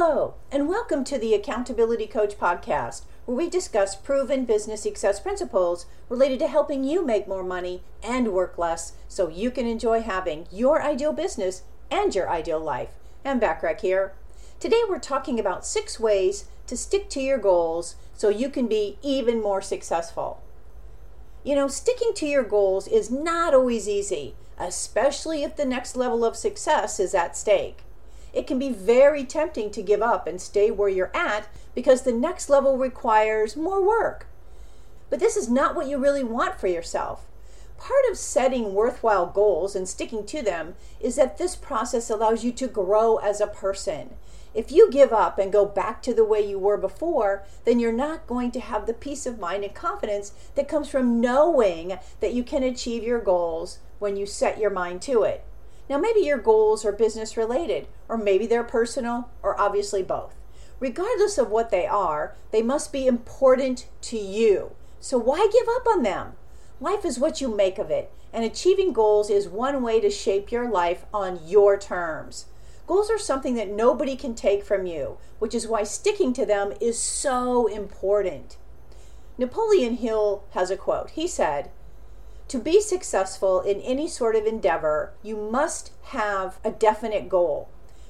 Hello, and welcome to the Accountability Coach podcast, where we discuss proven business success principles related to helping you make more money and work less so you can enjoy having your ideal business and your ideal life. I'm Backrack here. Today we're talking about six ways to stick to your goals so you can be even more successful. You know, sticking to your goals is not always easy, especially if the next level of success is at stake it can be very tempting to give up and stay where you're at because the next level requires more work. But this is not what you really want for yourself. Part of setting worthwhile goals and sticking to them is that this process allows you to grow as a person. If you give up and go back to the way you were before, then you're not going to have the peace of mind and confidence that comes from knowing that you can achieve your goals when you set your mind to it. Now, maybe your goals are business related, or maybe they're personal, or obviously both. Regardless of what they are, they must be important to you. So, why give up on them? Life is what you make of it, and achieving goals is one way to shape your life on your terms. Goals are something that nobody can take from you, which is why sticking to them is so important. Napoleon Hill has a quote. He said, to be successful in any sort of endeavor, you must have a definite goal.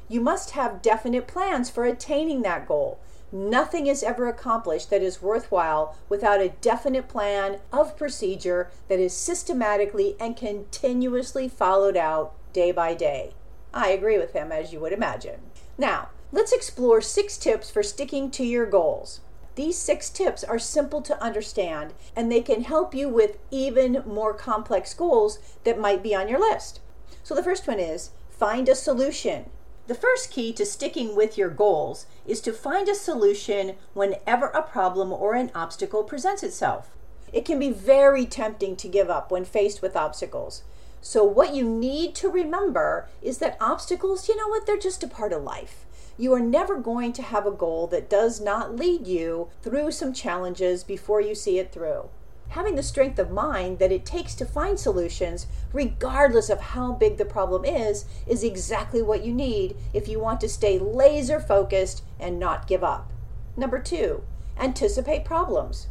You must have definite plans for attaining that goal. Nothing is ever accomplished that is worthwhile without a definite plan of procedure that is systematically and continuously followed out day by day. I agree with him, as you would imagine. Now, let's explore six tips for sticking to your goals. These six tips are simple to understand and they can help you with even more complex goals that might be on your list. So, the first one is find a solution. The first key to sticking with your goals is to find a solution whenever a problem or an obstacle presents itself. It can be very tempting to give up when faced with obstacles. So, what you need to remember is that obstacles, you know what, they're just a part of life. You are never going to have a goal that does not lead you through some challenges before you see it through. Having the strength of mind that it takes to find solutions, regardless of how big the problem is, is exactly what you need if you want to stay laser focused and not give up. Number two, anticipate problems.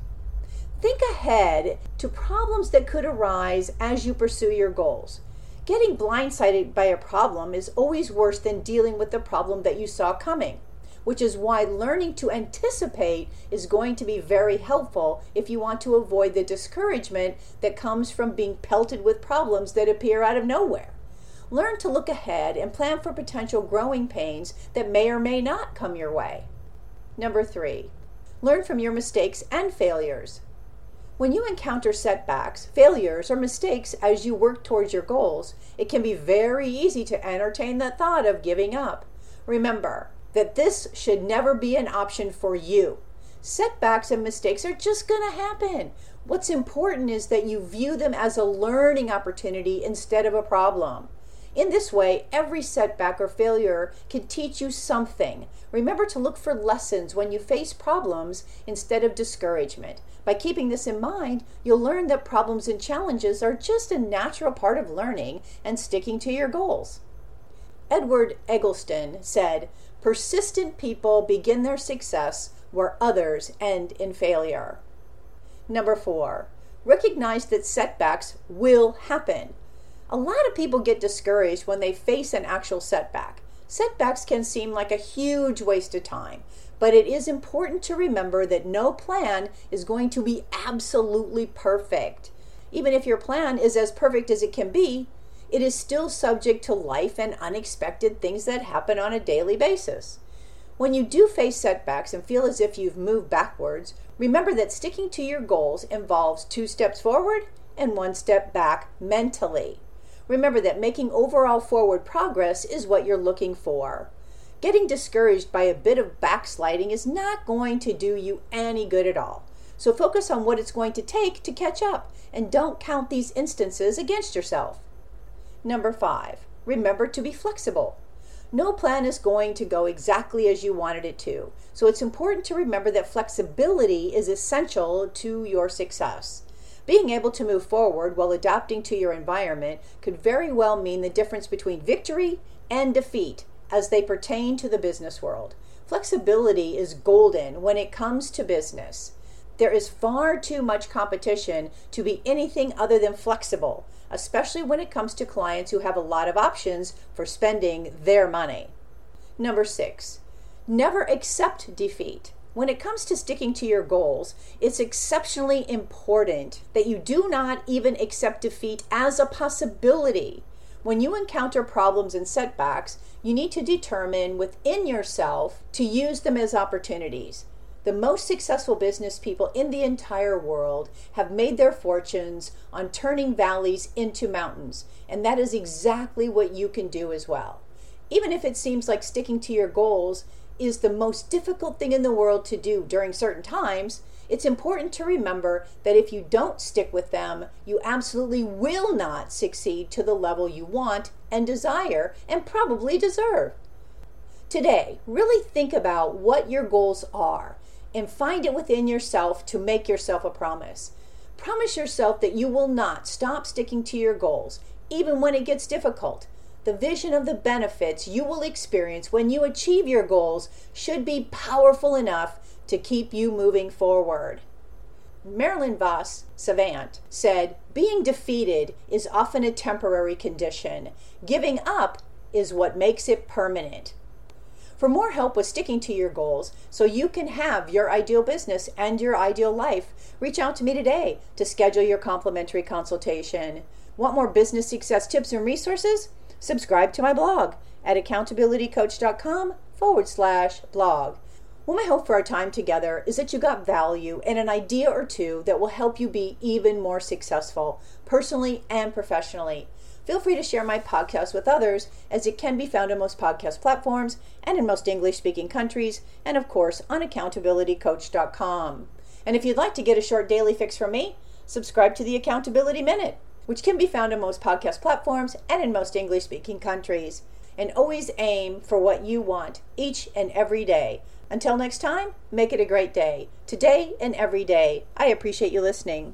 Think ahead to problems that could arise as you pursue your goals. Getting blindsided by a problem is always worse than dealing with the problem that you saw coming, which is why learning to anticipate is going to be very helpful if you want to avoid the discouragement that comes from being pelted with problems that appear out of nowhere. Learn to look ahead and plan for potential growing pains that may or may not come your way. Number three, learn from your mistakes and failures. When you encounter setbacks, failures, or mistakes as you work towards your goals, it can be very easy to entertain the thought of giving up. Remember that this should never be an option for you. Setbacks and mistakes are just going to happen. What's important is that you view them as a learning opportunity instead of a problem. In this way, every setback or failure can teach you something. Remember to look for lessons when you face problems instead of discouragement. By keeping this in mind, you'll learn that problems and challenges are just a natural part of learning and sticking to your goals. Edward Eggleston said, Persistent people begin their success where others end in failure. Number four, recognize that setbacks will happen. A lot of people get discouraged when they face an actual setback. Setbacks can seem like a huge waste of time, but it is important to remember that no plan is going to be absolutely perfect. Even if your plan is as perfect as it can be, it is still subject to life and unexpected things that happen on a daily basis. When you do face setbacks and feel as if you've moved backwards, remember that sticking to your goals involves two steps forward and one step back mentally. Remember that making overall forward progress is what you're looking for. Getting discouraged by a bit of backsliding is not going to do you any good at all. So focus on what it's going to take to catch up and don't count these instances against yourself. Number five, remember to be flexible. No plan is going to go exactly as you wanted it to, so it's important to remember that flexibility is essential to your success. Being able to move forward while adapting to your environment could very well mean the difference between victory and defeat as they pertain to the business world. Flexibility is golden when it comes to business. There is far too much competition to be anything other than flexible, especially when it comes to clients who have a lot of options for spending their money. Number six, never accept defeat. When it comes to sticking to your goals, it's exceptionally important that you do not even accept defeat as a possibility. When you encounter problems and setbacks, you need to determine within yourself to use them as opportunities. The most successful business people in the entire world have made their fortunes on turning valleys into mountains, and that is exactly what you can do as well. Even if it seems like sticking to your goals is the most difficult thing in the world to do during certain times, it's important to remember that if you don't stick with them, you absolutely will not succeed to the level you want and desire and probably deserve. Today, really think about what your goals are and find it within yourself to make yourself a promise. Promise yourself that you will not stop sticking to your goals, even when it gets difficult. The vision of the benefits you will experience when you achieve your goals should be powerful enough to keep you moving forward. Marilyn vos Savant said, Being defeated is often a temporary condition. Giving up is what makes it permanent. For more help with sticking to your goals so you can have your ideal business and your ideal life, reach out to me today to schedule your complimentary consultation. Want more business success tips and resources? Subscribe to my blog at accountabilitycoach.com forward slash blog. Well, my hope for our time together is that you got value and an idea or two that will help you be even more successful, personally and professionally. Feel free to share my podcast with others, as it can be found on most podcast platforms and in most English speaking countries, and of course on accountabilitycoach.com. And if you'd like to get a short daily fix from me, subscribe to the Accountability Minute, which can be found on most podcast platforms and in most English speaking countries. And always aim for what you want each and every day. Until next time, make it a great day, today and every day. I appreciate you listening.